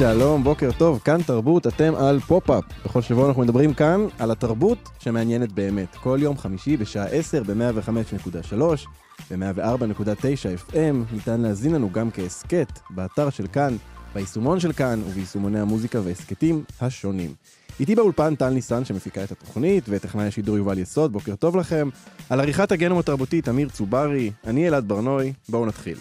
שלום, בוקר טוב, כאן תרבות, אתם על פופ-אפ. בכל שבוע אנחנו מדברים כאן על התרבות שמעניינת באמת. כל יום חמישי בשעה 10 ב-105.3, ב-104.9 FM, ניתן להזין לנו גם כהסכת, באתר של כאן, ביישומון של כאן וביישומוני המוזיקה והסכתים השונים. איתי באולפן טל ניסן שמפיקה את התוכנית, וטכנאי השידור יובל יסוד, בוקר טוב לכם. על עריכת הגנום התרבותית אמיר צוברי, אני אלעד ברנוי, בואו נתחיל.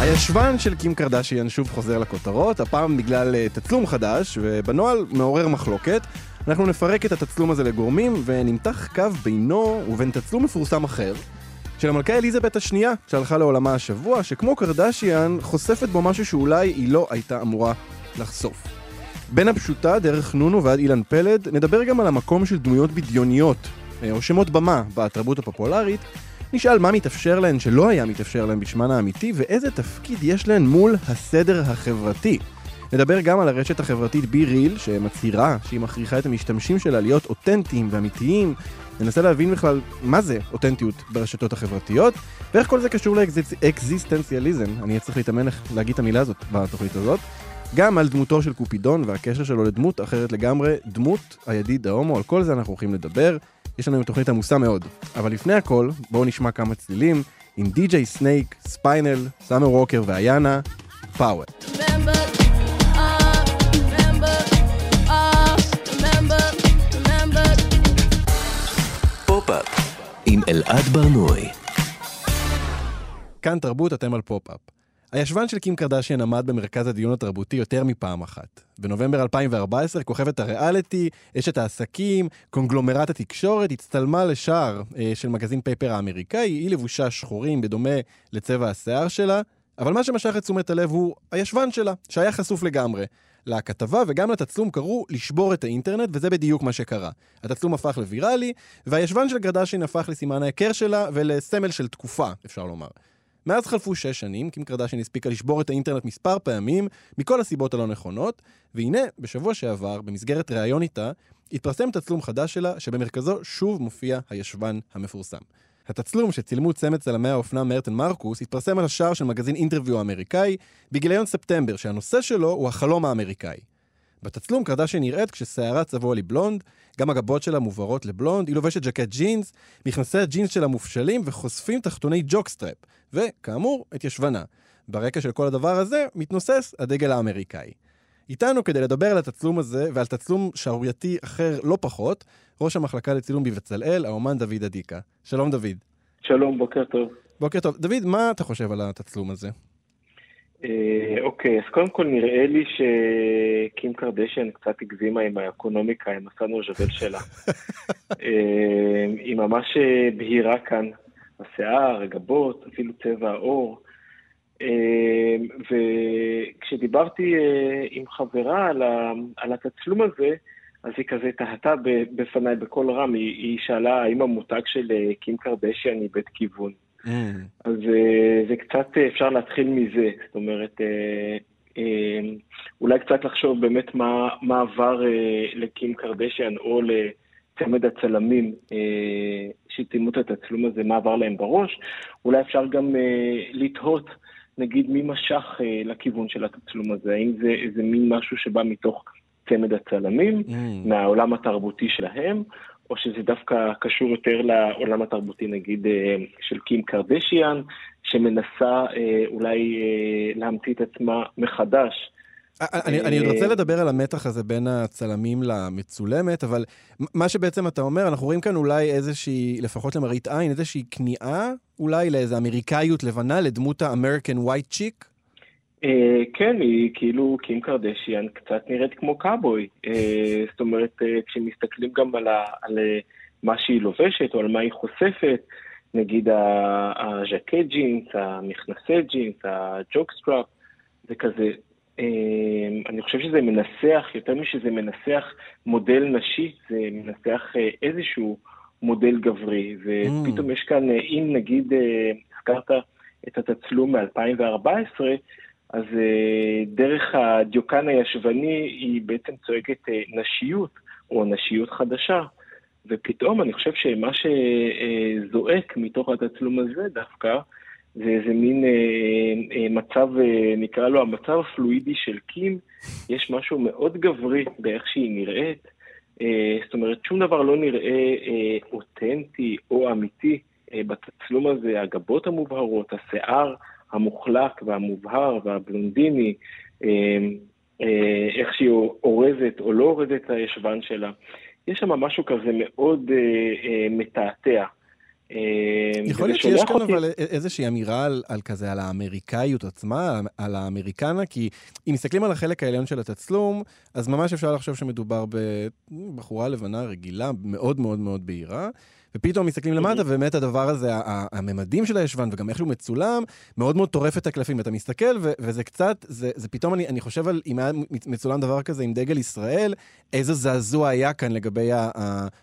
הישבן של קים קרדשיאן שוב חוזר לכותרות, הפעם בגלל uh, תצלום חדש, ובנוהל מעורר מחלוקת. אנחנו נפרק את התצלום הזה לגורמים, ונמתח קו בינו ובין תצלום מפורסם אחר, של המלכה אליזבת השנייה, שהלכה לעולמה השבוע, שכמו קרדשיאן, חושפת בו משהו שאולי היא לא הייתה אמורה לחשוף. בין הפשוטה, דרך נונו ועד אילן פלד, נדבר גם על המקום של דמויות בדיוניות, אה, או שמות במה, בתרבות הפופולרית, נשאל מה מתאפשר להן שלא היה מתאפשר להן בשמן האמיתי, ואיזה תפקיד יש להן מול הסדר החברתי. נדבר גם על הרשת החברתית בי ריל, שמצהירה שהיא מכריחה את המשתמשים שלה להיות אותנטיים ואמיתיים. ננסה להבין בכלל מה זה אותנטיות ברשתות החברתיות, ואיך כל זה קשור לאקזיסטנציאליזם, אני אהיה צריך להתאמן להגיד את המילה הזאת בתוכנית הזאת. גם על דמותו של קופידון והקשר שלו לדמות אחרת לגמרי, דמות הידיד ההומו, על כל זה אנחנו הולכים לדבר. יש לנו תוכנית עמוסה מאוד. אבל לפני הכל, בואו נשמע כמה צלילים עם DJ Snake, Spinall, Summer Walker ו Äyanna, Power. עם אלעד ברנועי. כאן תרבות, אתם על פופ-אפ. הישבן של קים קרדשיין עמד במרכז הדיון התרבותי יותר מפעם אחת. בנובמבר 2014, כוכבת הריאליטי, אשת העסקים, קונגלומרט התקשורת, הצטלמה לשער אה, של מגזין פייפר האמריקאי, היא לבושה שחורים בדומה לצבע השיער שלה, אבל מה שמשך את תשומת הלב הוא הישבן שלה, שהיה חשוף לגמרי. לכתבה וגם לתצלום קראו לשבור את האינטרנט, וזה בדיוק מה שקרה. התצלום הפך לוויראלי, והישבן של קרדשיין הפך לסימן ההיכר שלה ולסמל של תקופה, אפשר לומר. מאז חלפו שש שנים, קים קרדשן הספיקה לשבור את האינטרנט מספר פעמים, מכל הסיבות הלא נכונות, והנה, בשבוע שעבר, במסגרת ראיון איתה, התפרסם תצלום חדש שלה, שבמרכזו שוב מופיע הישבן המפורסם. התצלום שצילמו צמד צלמי האופנה Mert and Marcus התפרסם על השער של מגזין Interview האמריקאי בגיליון ספטמבר, שהנושא שלו הוא החלום האמריקאי. בתצלום קרדשן נראית כששערה צבוע לבלונד, גם הגבות שלה מובהרות לבלונד, היא לובשת ג'קט ג'ינס, מכנסי הג'ינס שלה מופשלים וחושפים תחתוני jockstrap, וכאמור, את ישבנה. ברקע של כל הדבר הזה מתנוסס הדגל האמריקאי. איתנו כדי לדבר על התצלום הזה ועל תצלום שערורייתי אחר לא פחות, ראש המחלקה לצילום בבצלאל, האומן דוד אדיקה. שלום דוד. שלום, בוקר טוב. בוקר טוב. דוד, מה אתה חושב על התצלום הזה? אה, אוקיי, אז קודם כל נראה לי שקים קרדשן קצת הגזימה עם האקונומיקה, עם הסנו ז'בל שלה. אה, היא ממש אה, בהירה כאן, השיער, הגבות, אפילו צבע העור. וכשדיברתי עם חברה על התצלום הזה, אז היא כזה תהתה בפניי בקול רם, היא שאלה האם המותג של קים קרדשן איבד כיוון. Mm. אז אה, זה קצת, אה, אפשר להתחיל מזה, זאת אומרת, אה, אולי קצת לחשוב באמת מה, מה עבר לקים קרדשיאן או לצמד הצלמים שצילמו את התצלום הזה, מה עבר להם בראש. אולי אפשר גם לתהות, נגיד, מי משך לכיוון של התצלום הזה, האם זה איזה מין משהו שבא מתוך צמד הצלמים, mm. מהעולם התרבותי שלהם, או שזה דווקא קשור יותר לעולם התרבותי, נגיד, אה, של קים קרדשיאן, שמנסה אה, אולי אה, להמציא את עצמה מחדש. אני, אני רוצה לדבר על המתח הזה בין הצלמים למצולמת, אבל מה שבעצם אתה אומר, אנחנו רואים כאן אולי איזושהי, לפחות למראית עין, איזושהי כניעה אולי לאיזו אמריקאיות לבנה, לדמות ה American white chick? אה, כן, היא כאילו, קים קרדשיאן קצת נראית כמו קאובוי. אה, זאת אומרת, אה, כשמסתכלים גם על מה שהיא לובשת או על מה היא חושפת, נגיד הז'קט ג'ינס, המכנסי ג'ינס, ה jockstrap, זה כזה, אני חושב שזה מנסח, יותר משזה מנסח מודל נשי, זה מנסח איזשהו מודל גברי, ופתאום mm. יש כאן, אם נגיד הזכרת את התצלום מ-2014, אז דרך הדיוקן הישבני היא בעצם צועקת נשיות, או נשיות חדשה. ופתאום אני חושב שמה שזועק מתוך התצלום הזה דווקא, זה איזה מין אה, אה, מצב, אה, נקרא לו המצב הפלואידי של קים, יש משהו מאוד גברי באיך שהיא נראית. אה, זאת אומרת, שום דבר לא נראה אה, אותנטי או אמיתי אה, בתצלום הזה, הגבות המובהרות, השיער המוחלק והמובהר והבלונדיני, אה, אה, איך שהיא אורזת או לא אורזת את הישבן שלה. יש שם משהו כזה מאוד אה, אה, מתעתע. אה, יכול להיות שיש כאן. אבל איזושהי אמירה על, על כזה, על האמריקאיות עצמה, על האמריקנה, כי אם מסתכלים על החלק העליון של התצלום, אז ממש אפשר לחשוב שמדובר בבחורה לבנה רגילה, מאוד מאוד מאוד בהירה. ופתאום מסתכלים למטה, ובאמת הדבר הזה, הממדים של הישבן, וגם איך שהוא מצולם, מאוד מאוד טורף את הקלפים. אתה מסתכל, וזה קצת, זה, זה פתאום, אני, אני חושב על אם היה מצולם דבר כזה עם דגל ישראל, איזה זעזוע היה כאן לגבי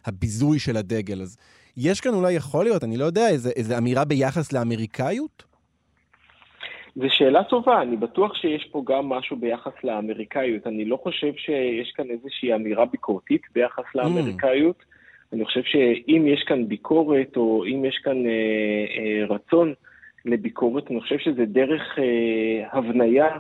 הביזוי של הדגל. אז יש כאן אולי, יכול להיות, אני לא יודע, איזה, איזה אמירה ביחס לאמריקאיות? זו שאלה טובה, אני בטוח שיש פה גם משהו ביחס לאמריקאיות. אני לא חושב שיש כאן איזושהי אמירה ביקורתית ביחס לאמריקאיות. Mm. אני חושב שאם יש כאן ביקורת, או אם יש כאן אה, אה, רצון לביקורת, אני חושב שזה דרך אה, הבניה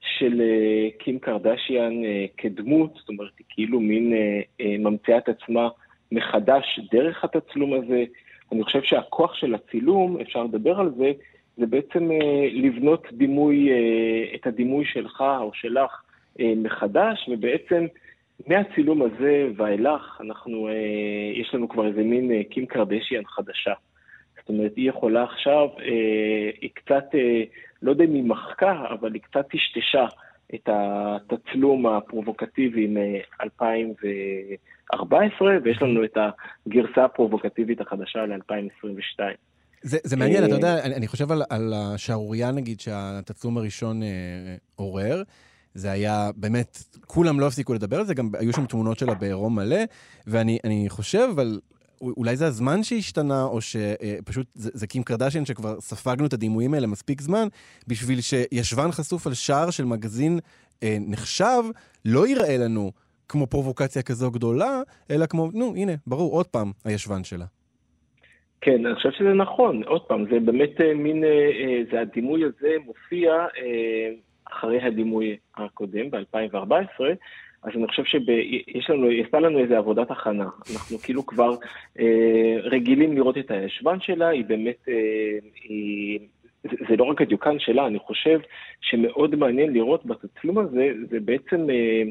של אה, קים קרדשיאן אה, כדמות, זאת אומרת, היא כאילו מין אה, אה, ממציאה את עצמה מחדש דרך התצלום הזה. אני חושב שהכוח של הצילום, אפשר לדבר על זה, זה בעצם אה, לבנות דימוי, אה, את הדימוי שלך או שלך אה, מחדש, ובעצם מהצילום הזה ואילך, אנחנו, אה, יש לנו כבר איזה מין אה, קים קרדשיאן חדשה. זאת אומרת, היא יכולה עכשיו, אה, היא קצת, אה, לא יודע אם היא מחקה, אבל היא קצת טשטשה את התצלום הפרובוקטיבי מ-2014, ויש לנו את הגרסה הפרובוקטיבית החדשה ל-2022. זה, זה מעניין, אתה אה, יודע, אני, אני חושב על, על השערורייה, נגיד, שהתצלום הראשון אה, עורר. זה היה באמת, כולם לא הפסיקו לדבר על זה, גם היו שם תמונות שלה בעירום מלא, ואני חושב על... אולי זה הזמן שהשתנה, או שפשוט זה, זה קים קרדשיין שכבר ספגנו את הדימויים האלה מספיק זמן, בשביל שישבן חשוף על שער של מגזין אה, נחשב, לא יראה לנו כמו פרובוקציה כזו גדולה, אלא כמו, נו, הנה, ברור, עוד פעם, הישבן שלה. כן, אני חושב שזה נכון. עוד פעם, זה באמת אה, מין, אה, אה, זה הדימוי הזה מופיע אחרי הדימוי הקודם, ב-2014, אז אני חושב שיש לנו, יצא לנו איזה עבודת הכנה. אנחנו כאילו כבר אה, רגילים לראות את הישבן שלה, היא באמת, אה, היא, זה, זה לא רק הדיוקן שלה, אני חושב שמאוד מעניין לראות בתצלום הזה, זה בעצם אה,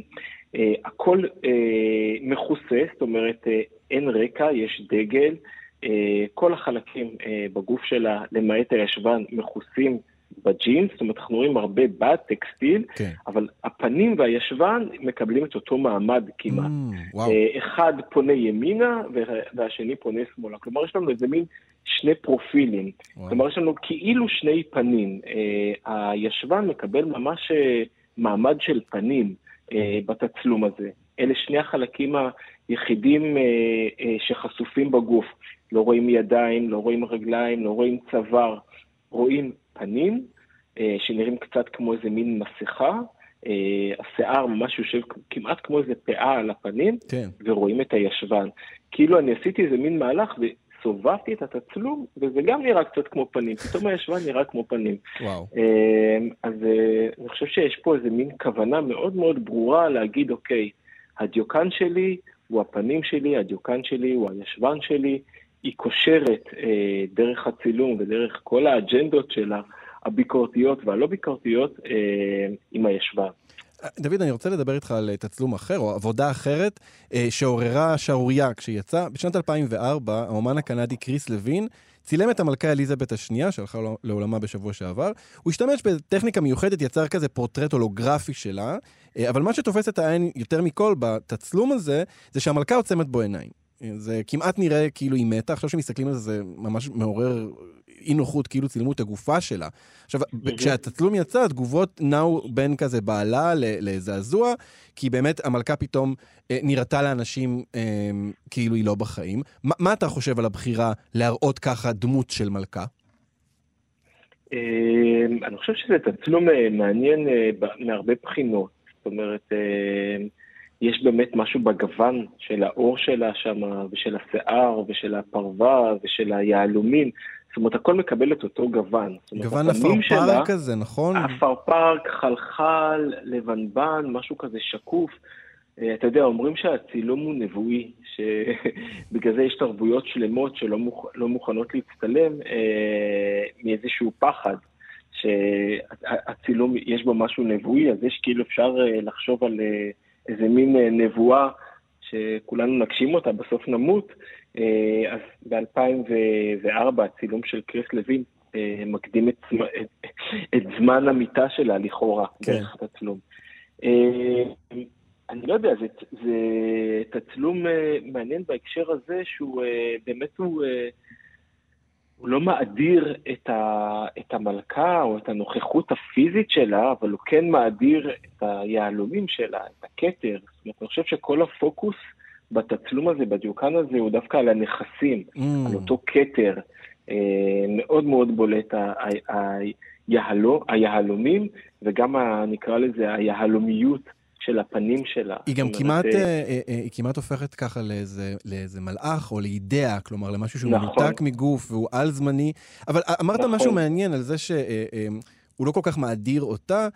אה, הכל אה, מכוסה, זאת אומרת, אה, אין רקע, יש דגל, אה, כל החלקים אה, בגוף שלה, למעט הישבן, מכוסים. בג'ינס, זאת אומרת, אנחנו רואים הרבה בד, טקסטיל, כן. אבל הפנים והישבן מקבלים את אותו מעמד כמעט. Mm, אחד פונה ימינה והשני פונה שמאלה. כלומר, יש לנו איזה מין שני פרופילים. וואו. כלומר, יש לנו כאילו שני פנים. אה, הישבן מקבל ממש אה, מעמד של פנים בתצלום הזה. אלה שני החלקים היחידים שחשופים בגוף. לא רואים ידיים, לא רואים רגליים, לא רואים צוואר. רואים פנים, אה, שנראים קצת כמו איזה מין מסכה. אה, השיער ממש יושב כמעט כמו איזה פאה על הפנים, כן. ורואים את הישבן. כאילו אני עשיתי איזה מין מהלך וסובבתי את התצלום, וזה גם נראה קצת כמו פנים. פתאום הישבן נראה כמו פנים. וואו. אה, אז אני חושב שיש פה איזה מין כוונה מאוד מאוד ברורה להגיד, אוקיי, הדיוקן שלי הוא הפנים שלי, הדיוקן שלי הוא הישבן שלי, היא קושרת אה, דרך הצילום ודרך כל האג'נדות שלה, הביקורתיות והלא ביקורתיות, אה, עם הישבן. דוד, אני רוצה לדבר איתך על תצלום אחר, או עבודה אחרת, אה, שעוררה שערורייה כשיצא. בשנת 2004, האומן הקנדי קריס לוין צילם את המלכה אליזבת השנייה, שהלכה לעולמה בשבוע שעבר. הוא השתמש בטכניקה מיוחדת, יצר כזה פורטרט הולוגרפי שלה, אה, אבל מה שתופס את העין יותר מכל בתצלום הזה, זה שהמלכה עוצמת בו עיניים. זה כמעט נראה כאילו היא מתה, עכשיו שמסתכלים על זה, זה ממש מעורר אי נוחות, כאילו צילמו את הגופה שלה. עכשיו, כשהתצלום יצא, התגובות נעו בין כזה בעלה לזעזוע, כי באמת המלכה פתאום אה, נראתה לאנשים אה, כאילו היא לא בחיים. ما, מה אתה חושב על הבחירה להראות ככה דמות של מלכה? אה, אני חושב שזה תצלום אה, מעניין אה, מהרבה בחינות. זאת אומרת, יש באמת משהו בגוון של האור שלה שם, ושל השיער, ושל הפרווה, ושל היהלומים. זאת אומרת, הכל מקבל את אותו גוון. גוון עפרפר כזה, נכון? עפרפר, כחלחל, לבנבן, משהו כזה שקוף. אה, אתה יודע, אומרים שהצילום הוא נבואי, שבגלל זה יש תרבויות שלמות שלא מוכ... לא מוכנות להצטלם אה, מאיזשהו פחד, שהצילום, יש בו משהו נבואי, אז יש כאילו אפשר אה, לחשוב על אה, איזה מין אה, נבואה שכולנו נגשים אותה, בסוף נמות. אה, אז ב-2004 הצילום של קריס לוין אה, מקדים את, את, את זמן המיטה שלה לכאורה, כן. דרך התצלום. אני לא יודע, זה, זה תצלום מעניין בהקשר הזה, שהוא באמת הוא, הוא לא מאדיר את, ה, את המלכה או את הנוכחות הפיזית שלה, אבל הוא כן מאדיר את היהלומים שלה, את הכתר. זאת אומרת, אני חושב שכל הפוקוס בתצלום הזה, בדיוקן הזה, הוא דווקא על הנכסים, mm. על אותו כתר. אה, מאוד מאוד בולט היהלו, היהלומים, וגם, ה, נקרא לזה, היהלומיות של הפנים שלה. היא גם כמעט, אה, אה, אה, היא כמעט הופכת ככה לאיזה, לאיזה מלאך או לאידאה, כלומר למשהו שהוא נכון. מנותק מגוף והוא על-זמני. אבל אמרת נכון. משהו מעניין על זה שהוא לא כל כך מאדיר אותה,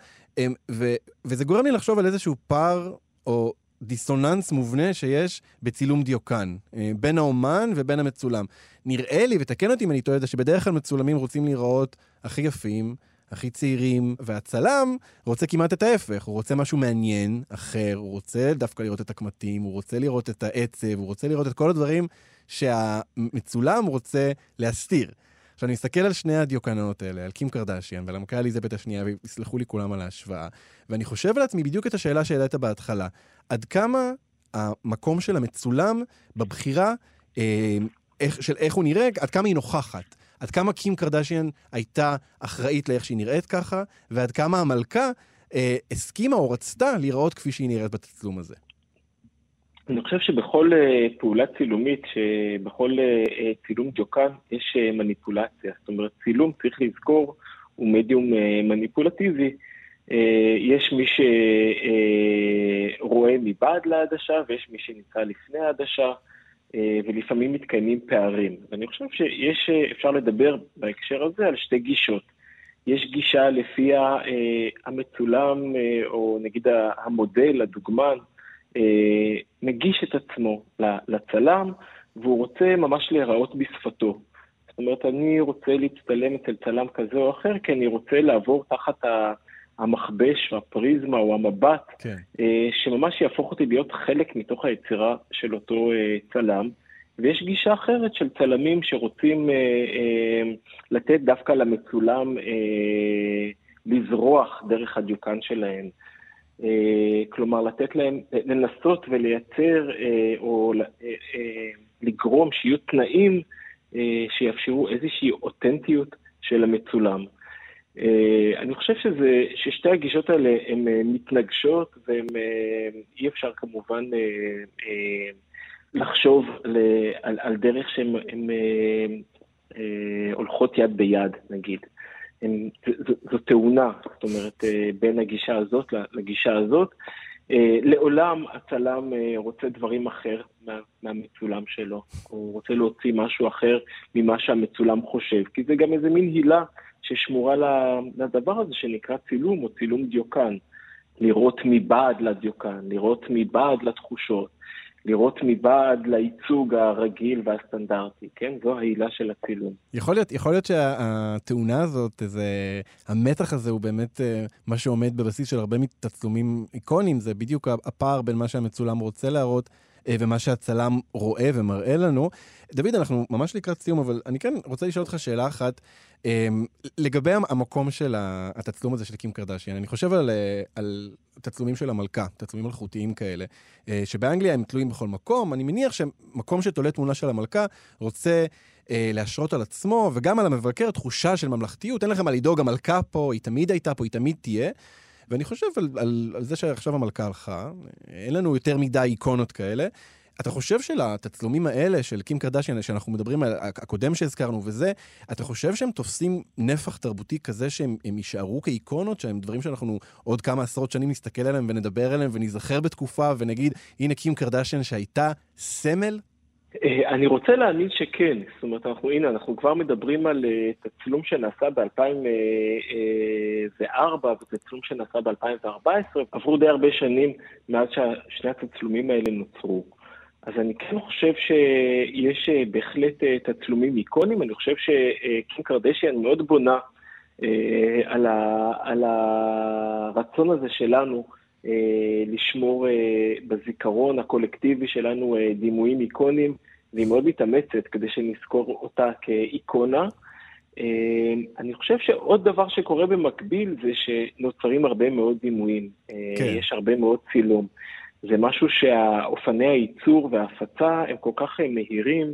ו, וזה גורם לי לחשוב על איזשהו פער או דיסוננס מובנה שיש בצילום דיוקן, בין האומן ובין המצולם. נראה לי, ותקן אותי אם אני טועה, שבדרך כלל מצולמים רוצים להיראות הכי יפים, הכי צעירים, והצלם רוצה כמעט את ההפך, הוא רוצה משהו מעניין, אחר, הוא רוצה דווקא לראות את הקמטים, הוא רוצה לראות את העצב, הוא רוצה לראות את כל הדברים שהמצולם רוצה להסתיר. עכשיו, אני מסתכל על שני הדיוקננות האלה, על קים קרדשיאן ועל המלכה אליזבת השנייה, ויסלחו לי כולם על ההשוואה, ואני חושב על עצמי בדיוק את השאלה שהעלית בהתחלה. עד כמה המקום של המצולם בבחירה אה, איך, של איך הוא נראה, עד כמה היא נוכחת. עד כמה קים קרדשיאן הייתה אחראית לאיך שהיא נראית ככה, ועד כמה המלכה אה, הסכימה או רצתה להיראות כפי שהיא נראית בתצלום הזה. אני חושב שבכל uh, פעולה צילומית, שבכל uh, צילום דיוקן, יש uh, מניפולציה. זאת אומרת, צילום, צריך לזכור, הוא מדיום uh, מניפולטיבי. Uh, יש מי שרואה uh, מבעד לעדשה ויש מי שנמצא לפני העדשה. אה, ולפעמים מתקיימים פערים. ואני חושב שיש, אה, אפשר לדבר בהקשר הזה על שתי גישות. יש גישה לפיה אה, המצולם, או נגיד המודל, הדוגמן, מגיש את עצמו לצלם, והוא רוצה ממש להיראות בשפתו. זאת אומרת, אני רוצה להצטלם אצל צלם כזה או אחר, כי אני רוצה לעבור תחת ה... המכבש, הפריזמה או המבט, כן. אה, שממש יהפוך אותי להיות חלק מתוך היצירה של אותו אה, צלם. ויש גישה אחרת של צלמים שרוצים אה, אה, לתת דווקא למצולם אה, לזרוח דרך הדיוקן שלהם. אה, כלומר, לתת להם, לנסות ולייצר אה, או אה, אה, לגרום שיהיו תנאים אה, שיאפשרו איזושהי אותנטיות של המצולם. אה, אני חושב שזה, ששתי הגישות האלה הן אה, מתנגשות והן אה, אי אפשר כמובן לחשוב על, על דרך שהן הולכות יד ביד, נגיד. הם, זו, זו תאונה, זאת אומרת, בין הגישה הזאת לגישה הזאת. לעולם הצלם רוצה דברים אחר מה, מהמצולם שלו, הוא רוצה להוציא משהו אחר ממה שהמצולם חושב, כי זה גם איזה מין הילה ששמורה לדבר הזה שנקרא צילום או צילום דיוקן. לראות מבעד לדיוקן, לראות מבעד לתחושות, לראות מבעד לייצוג הרגיל והסטנדרטי, כן? זו העילה של הצילום. יכול להיות, יכול להיות שהתאונה הזאת, איזה, המתח הזה הוא באמת אה, מה שעומד בבסיס של הרבה מתצלומים איקונים, זה בדיוק הפער בין מה שהמצולם רוצה להראות ומה שהצלם רואה ומראה לנו. דוד, אנחנו ממש לקראת סיום, אבל אני כן רוצה לשאול אותך שאלה אחת. אמ, לגבי המקום של התצלום הזה של קים קרדשיין, אני חושב על, אה, על תצלומים של המלכה, תצלומים מלכותיים כאלה, אה, שבאנגליה הם תלויים בכל מקום. אני מניח שמקום שתולה תמונה של המלכה רוצה אה, להשרות על עצמו, וגם על המבקר תחושה של ממלכתיות. אין לכם מה לדאוג, המלכה פה, היא תמיד הייתה פה, היא תמיד תהיה. ואני חושב על, על, על זה שעכשיו המלכה הלכה, אין לנו יותר מדי איקונות כאלה. אתה חושב שלתצלומים האלה של קים קרדשיין, שאנחנו מדברים על הקודם שהזכרנו וזה, אתה חושב שהם תופסים נפח תרבותי כזה שהם יישארו כאיקונות, שהם דברים שאנחנו עוד כמה עשרות שנים נסתכל עליהם ונדבר עליהם וניזכר בתקופה ונגיד, הנה קים קרדשיין שהייתה סמל? אה, אני רוצה להאמין שכן, זאת אומרת, אנחנו, הנה, אנחנו כבר מדברים על uh, תצלום שנעשה ב-2004 ותצלום שנעשה ב-2014, עברו די הרבה שנים מאז ששני התצלומים האלה נוצרו. אז אני כן חושב שיש אה, בהחלט אה, תצלומים איקונים, אני חושב שקים קרדשיאן מאוד בונה אה, על הרצון הזה שלנו לשמור בזיכרון הקולקטיבי שלנו דימויים איקונים, והיא מאוד מתאמצת כדי שנזכור אותה כאיקונה. אני חושב שעוד דבר שקורה במקביל זה שנוצרים הרבה מאוד דימויים. כן. יש הרבה מאוד צילום. זה משהו שהאופני הייצור וההפצה הם כל כך אה, מהירים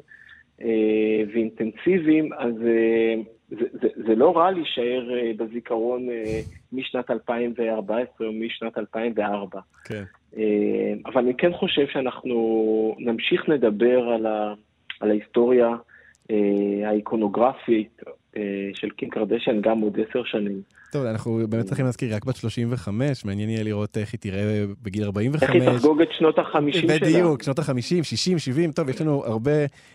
אה, ואינטנסיביים, אז אה, זה, זה, זה לא רע להישאר אה, בזיכרון אה, משנת 2014 או משנת 2004. כן. אה, אבל אני כן חושב שאנחנו נמשיך לדבר על, ה, על ההיסטוריה אה, האיקונוגרפית אה, של קים קרדשן גם עוד עשר שנים. טוב, אנחנו באמת צריכים להזכיר, רק בת 35, מעניין יהיה לראות איך היא תראה בגיל 45. איך היא תחגוג את שנות ה-50 שלה. בדיוק, שנות ה-50, 60, 70, טוב, יש לנו הרבה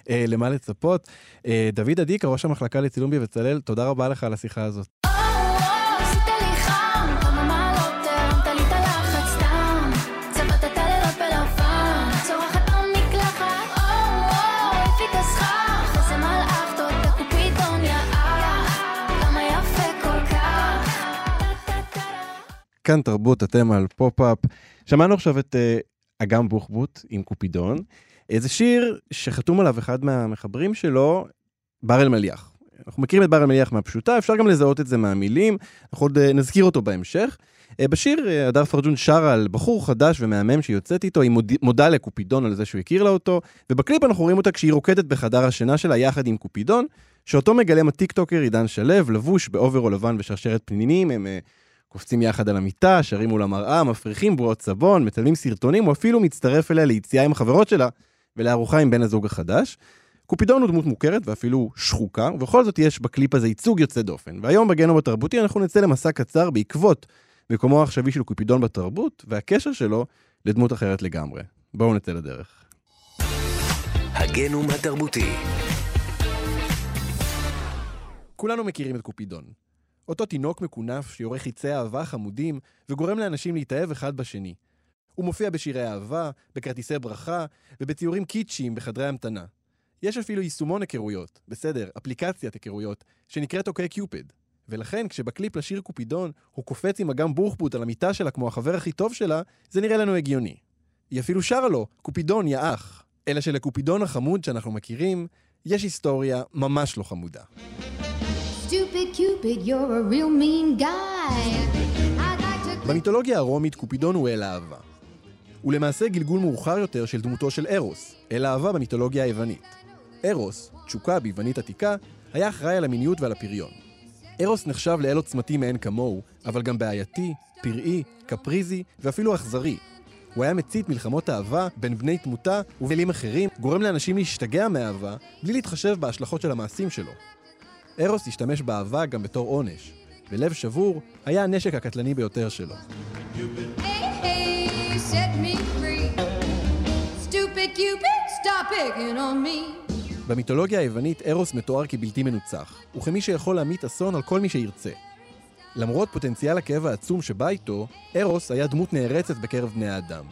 אה, למה לצפות. אה, דוד עדיקה, ראש המחלקה לצילום בבצלאל, תודה רבה לך על השיחה הזאת. כאן תרבות, אתם על פופ-אפ. שמענו עכשיו את uh, אגם בוחבוט עם קופידון. זה שיר שחתום עליו אחד מהמחברים שלו, בר אלמליח. אנחנו מכירים את בר אלמליח מהפשוטה, אפשר גם לזהות את זה מהמילים, אנחנו עוד uh, נזכיר אותו בהמשך. Uh, בשיר הדר פרג'ון שרה על בחור חדש ומהמם שיוצאת איתו, היא מוד... מודה לקופידון על זה שהוא הכיר לה אותו, ובקליפ אנחנו רואים אותה כשהיא רוקדת בחדר השינה שלה יחד עם קופידון, שאותו מגלם הטיקטוקר עידן שלו, לבוש באוברול לבן ושרשרת פנינים, הם קופצים יחד על המיטה, שרים מול המראה, מפריחים בועות סבון, מצלמים סרטונים, או אפילו מצטרף אליה ליציאה עם החברות שלה ולארוחה עם בן הזוג החדש. קופידון הוא דמות מוכרת ואפילו שחוקה, ובכל זאת יש בקליפ הזה ייצוג יוצא דופן. והיום בגנום התרבותי אנחנו נצא למסע קצר בעקבות מקומו העכשווי של קופידון בתרבות, והקשר שלו לדמות אחרת לגמרי. בואו נצא לדרך. הגנום התרבותי כולנו מכירים את קופידון. אותו תינוק מקונף שיורה חיצי אהבה חמודים וגורם לאנשים להתאהב אחד בשני. הוא מופיע בשירי אהבה, בכרטיסי ברכה ובציורים קיצ'יים בחדרי המתנה. יש אפילו יישומון היכרויות, בסדר, אפליקציית היכרויות, שנקראת אוקיי קיופד. ולכן כשבקליפ לשיר קופידון הוא קופץ עם אגם בוחבוט על המיטה שלה כמו החבר הכי טוב שלה, זה נראה לנו הגיוני. היא אפילו שרה לו, קופידון יא אח. אלא שלקופידון החמוד שאנחנו מכירים, יש היסטוריה ממש לא חמודה. Cupid, you're a real mean guy. במיתולוגיה הרומית קופידון הוא אל אהבה. הוא למעשה גלגול מאוחר יותר של דמותו של ארוס, אל אהבה במיתולוגיה היוונית. ארוס, תשוקה ביוונית עתיקה, היה אחראי על המיניות ועל הפריון. ארוס נחשב לאל עוצמתי מאין כמוהו, אבל גם בעייתי, פראי, קפריזי ואפילו אכזרי. הוא היה מצית מלחמות אהבה בין בני תמותה ובלים אחרים, גורם לאנשים להשתגע מאהבה, בלי להתחשב בהשלכות של המעשים שלו. ארוס השתמש באהבה גם בתור עונש, ולב שבור היה הנשק הקטלני ביותר שלו. במיתולוגיה היוונית ארוס מתואר כבלתי מנוצח, וכמי שיכול להמיט אסון על כל מי שירצה. למרות פוטנציאל הכאב העצום שבא איתו, ארוס היה דמות נערצת בקרב בני האדם.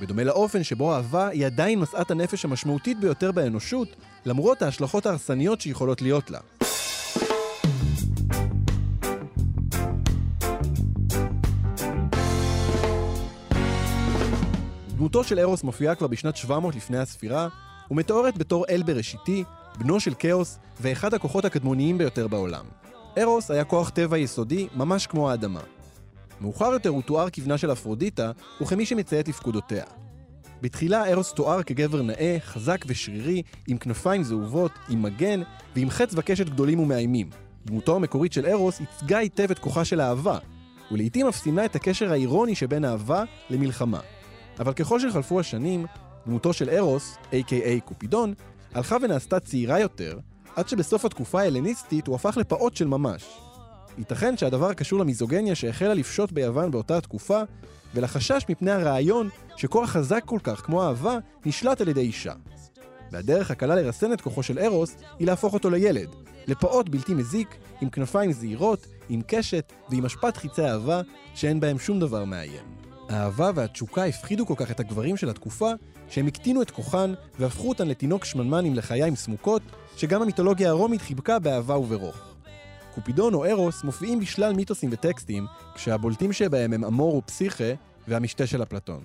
בדומה לאופן שבו אהבה היא עדיין משאת הנפש המשמעותית ביותר באנושות, למרות ההשלכות ההרסניות שיכולות להיות לה. דמותו של ארוס מופיעה כבר בשנת 700 לפני הספירה, ומתוארת בתור אל בראשיתי, בנו של כאוס, ואחד הכוחות הקדמוניים ביותר בעולם. ארוס היה כוח טבע יסודי, ממש כמו האדמה. מאוחר יותר הוא תואר כבנה של אפרודיטה, וכמי שמציית לפקודותיה. בתחילה ארוס תואר כגבר נאה, חזק ושרירי, עם כנפיים זהובות, עם מגן, ועם חץ וקשת גדולים ומאיימים. דמותו המקורית של ארוס ייצגה היטב את כוחה של האהבה, ולעיתים אף סימנה את הקשר האירוני שבין אהבה למלחמה. אבל ככל שחלפו השנים, דמותו של ארוס, a.k.a קופידון, הלכה ונעשתה צעירה יותר, עד שבסוף התקופה ההלניסטית הוא הפך לפעוט של ממש. ייתכן שהדבר קשור למיזוגניה שהחלה לפשוט ביוון באותה התקופה, ולחשש מפני הרעיון שכוח חזק כל כך כמו אהבה נשלט על ידי אישה. והדרך הקלה לרסן את כוחו של ארוס היא להפוך אותו לילד, לפעוט בלתי מזיק, עם כנפיים זעירות, עם קשת ועם השפעת חיצי אהבה שאין בהם שום דבר מאיים. האהבה והתשוקה הפחידו כל כך את הגברים של התקופה, שהם הקטינו את כוחן והפכו אותן לתינוק שמנמן עם לחיים סמוקות, שגם המיתולוגיה הרומית חיבקה באהבה וברוך. קופידון או ארוס מופיעים בשלל מיתוסים וטקסטים, כשהבולטים שבהם הם אמור ופסיכה והמשתה של אפלטון.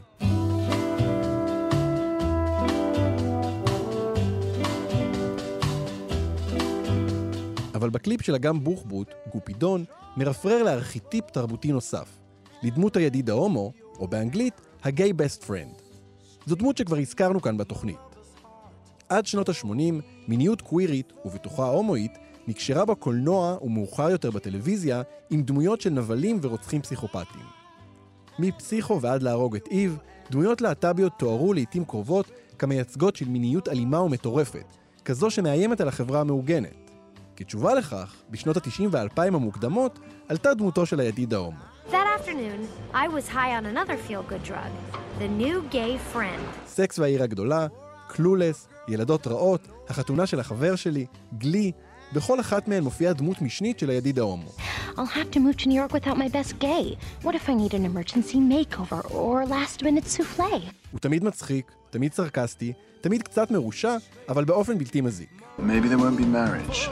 אבל בקליפ של אגם בוחבוט, קופידון מרפרר לארכיטיפ תרבותי נוסף, לדמות הידיד ההומו, או באנגלית, ה gay best friend. זו דמות שכבר הזכרנו כאן בתוכנית. עד שנות ה-80, מיניות קווירית, ובתוכה הומואית, נקשרה בקולנוע ומאוחר יותר בטלוויזיה עם דמויות של נבלים ורוצחים פסיכופטיים. מפסיכו ועד להרוג את איב, דמויות להט"ביות תוארו לעיתים קרובות כמייצגות של מיניות אלימה ומטורפת, כזו שמאיימת על החברה המעוגנת. כתשובה לכך, בשנות ה-90 וה-2000 המוקדמות, עלתה דמותו של הידיד ההומו. סקס והעיר הגדולה, קלולס, ילדות רעות, החתונה של החבר שלי, גלי, בכל אחת מהן מופיעה דמות משנית של הידיד ההומו. I'll have to move to New York without my best gay. What if I need an emergency makeover or last minute souffle? הוא תמיד מצחיק, תמיד סרקסטי, תמיד קצת מרושע, אבל באופן בלתי מזיק. Maybe there won't be marriage.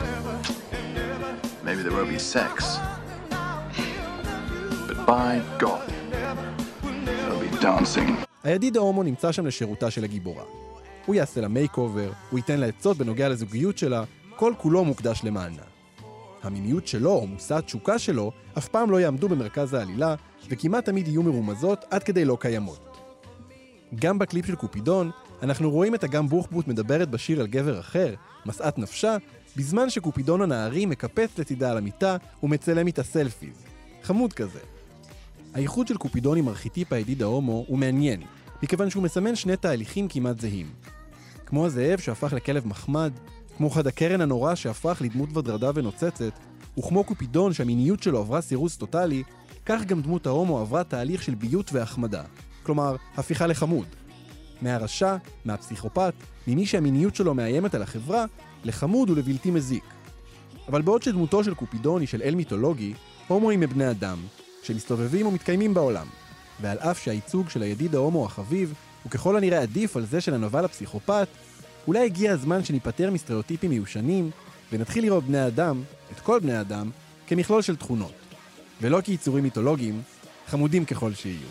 Maybe there won't be sex. But by God, there'll be dancing. הידיד ההומו נמצא שם לשירותה של הגיבורה. הוא יעשה לה makeover, הוא ייתן לה עצות בנוגע לזוגיות שלה, כל כולו מוקדש למענה. המיניות שלו, או מושא התשוקה שלו, אף פעם לא יעמדו במרכז העלילה, וכמעט תמיד יהיו מרומזות עד כדי לא קיימות. גם בקליפ של קופידון, אנחנו רואים את אגם בוחבוט מדברת בשיר על גבר אחר, משאת נפשה, בזמן שקופידון הנערי מקפץ לצידה על המיטה ומצלם איתה סלפיז. חמוד כזה. האיחוד של קופידון עם ארכיטיפ הידיד ההומו הוא מעניין, מכיוון שהוא מסמן שני תהליכים כמעט זהים. כמו הזאב שהפך לכלב מחמד, כמו חד הקרן הנורא שהפך לדמות ודרדה ונוצצת, וכמו קופידון שהמיניות שלו עברה סירוס טוטאלי, כך גם דמות ההומו עברה תהליך של ביות והחמדה. כלומר, הפיכה לחמוד. מהרשע, מהפסיכופת, ממי שהמיניות שלו מאיימת על החברה, לחמוד ולבלתי מזיק. אבל בעוד שדמותו של קופידון היא של אל מיתולוגי, הומואים הם בני אדם, שמסתובבים ומתקיימים בעולם. ועל אף שהייצוג של הידיד ההומו החביב הוא ככל הנראה עדיף על זה של הנבל הפסיכופת, אולי הגיע הזמן שניפטר מסטריאוטיפים מיושנים, ונתחיל לראות בני אדם, את כל בני אדם, כמכלול של תכונות. ולא כיצורים מיתולוגיים, חמודים ככל שיהיו.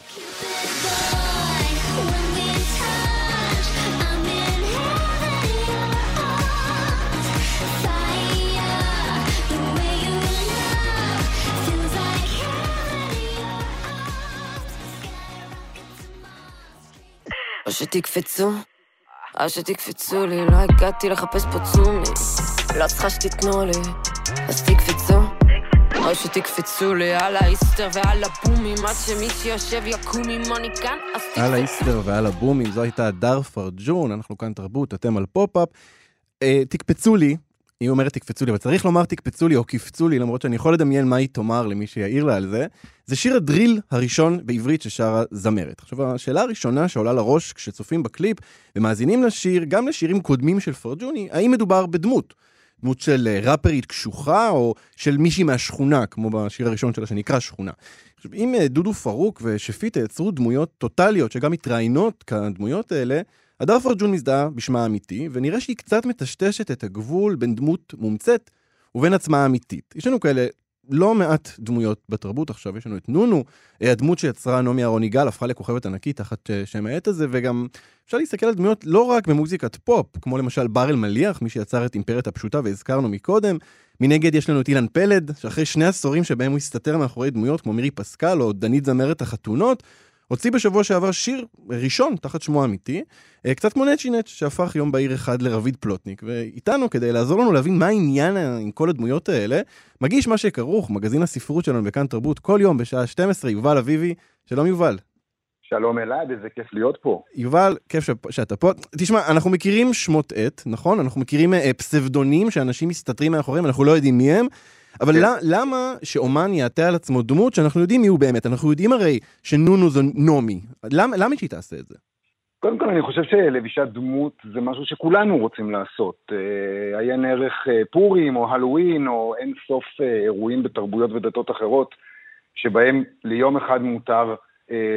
או שתקפצו, או שתקפצו לי, לא הגעתי לחפש פה צומי. לא צריכה שתיתנו לי, אז תקפצו. או שתקפצו לי על האיסטר ועל הבומים, עד שמי שיושב יקום אם אני כאן, אז תקפצו. על האיסטר ועל הבומים, זו הייתה הדר פרג'ון, אנחנו כאן תרבות, אתם על פופ-אפ. אה, תקפצו לי, היא אומרת תקפצו לי, אבל צריך לומר תקפצו לי או קפצו לי, למרות שאני יכול לדמיין מה היא תאמר למי שיעיר לה על זה. זה שיר הדריל הראשון בעברית ששרה זמרת. עכשיו, השאלה הראשונה שעולה לראש כשצופים בקליפ ומאזינים לשיר, גם לשירים קודמים של פרג'וני, האם מדובר בדמות? דמות של אה, ראפרית קשוחה, או של מישהי מהשכונה, כמו בשיר הראשון שלה שנקרא שכונה. עכשיו, אם אה, דודו פרוק ושפיטה יצרו דמויות טוטליות שגם מתראיינות כדמויות האלה, הדר פרג'ון מזדהה בשמה האמיתי, ונראה שהיא קצת מטשטשת את הגבול בין דמות מומצאת ובין עצמה האמיתית. יש לנו כאלה לא מעט דמויות בתרבות עכשיו. יש לנו את נונו, אה, הדמות שיצרה נעמי אהרון יגאל, הפכה לכוכבת ענקית תחת אה, שם העט הזה, וגם אפשר להסתכל על דמויות לא רק במוזיקת פופ, כמו למשל בר אלמליח, מי שיצר את אימפרית הפשוטה והזכרנו מקודם. מנגד יש לנו את אילן פלד, שאחרי שני עשורים שבהם הוא הסתתר מאחורי דמויות כמו מירי פסקל או דנית זמרת החתונות, הוציא בשבוע שעבר שיר ראשון תחת שמו אמיתי, אה, קצת כמו נצ'י נץ', שהפך יום בהיר אחד לרביד פלוטניק, ואיתנו כדי לעזור לנו להבין מה העניין עם כל הדמויות האלה, מגיש מה שכרוך, מגזין הספרות שלנו בכאן תרבות, כל יום בשעה 12, יובל אביבי. שלום יובל. שלום אלעד, איזה כיף להיות פה. יובל, כיף ש... שאתה פה. תשמע, אנחנו מכירים שמות עט, נכון? אנחנו מכירים אה, פסבדונים שאנשים מסתתרים מאחוריהם, אנחנו לא יודעים מי הם. אבל כן. למה שאומן יעטה על עצמו דמות שאנחנו יודעים מי הוא באמת? אנחנו יודעים הרי שנונו זו נעמי. למה, למה שהיא תעשה את זה? קודם כל, אני חושב שלבישת דמות זה משהו שכולנו רוצים לעשות. אה, עיין ערך אה, פורים או הלואוין או אין סוף אה, אירועים בתרבויות ודתות אחרות, שבהם ליום אחד מותר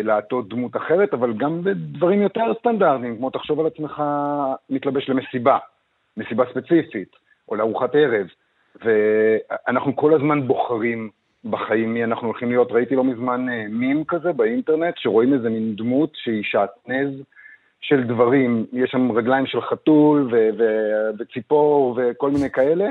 לעטות דמות אחרת, אבל גם בדברים יותר סטנדרטיים, כמו תחשוב על עצמך מתלבש למסיבה, מסיבה ספציפית, או לארוחת ערב. ואנחנו כל הזמן בוחרים בחיים מי אנחנו הולכים להיות. ראיתי לא מזמן אה, מים כזה באינטרנט, שרואים איזה מין דמות שהיא שעטנז של דברים. יש שם רגליים של חתול ו- ו- וציפור וכל מיני כאלה,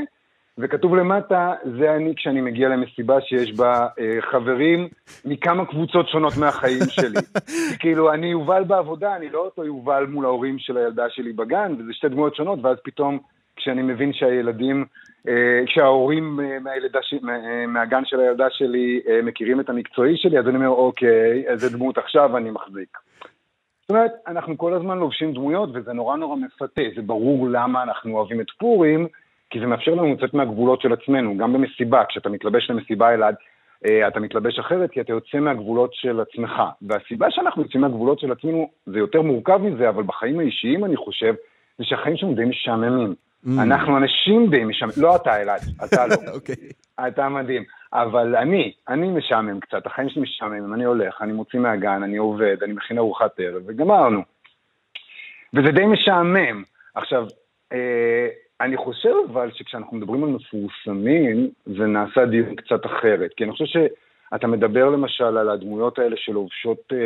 וכתוב למטה, זה אני כשאני מגיע למסיבה שיש בה אה, חברים מכמה קבוצות שונות מהחיים שלי. כאילו, אני יובל בעבודה, אני לא אותו יובל מול ההורים של הילדה שלי בגן, וזה שתי דמויות שונות, ואז פתאום כשאני מבין שהילדים, אה, כשההורים אה, מהילדה. אה, מהגן של הילדה שלי מכירים את המקצועי שלי, אז אני אומר, אוקיי, איזה דמות עכשיו אני מחזיק. זאת אומרת, אנחנו כל הזמן לובשים דמויות, וזה נורא נורא מפתה. זה ברור למה אנחנו אוהבים את פורים, כי זה מאפשר לנו לצאת מהגבולות של עצמנו, גם במסיבה. כשאתה מתלבש למסיבה אלעד, אתה מתלבש אחרת, כי אתה יוצא מהגבולות של עצמך. והסיבה שאנחנו יוצאים מהגבולות של עצמנו, זה יותר מורכב מזה, אבל בחיים האישיים, אני חושב, זה שהחיים שלנו די משעממים. Mm. אנחנו אנשים די משעמם, לא אתה אלעד, אתה לא. אוקיי. אתה מדהים. אבל אני, אני משעמם קצת, החיים שלי משעממים, אני הולך, אני מוציא מהגן, אני עובד, אני מכין ארוחת ערב, וגמרנו. וזה די משעמם. עכשיו, אה, אני חושב אבל שכשאנחנו מדברים על מפורסמים, זה נעשה דיון קצת אחרת. כי אני חושב ש... אתה מדבר למשל על הדמויות האלה שלובשות אה,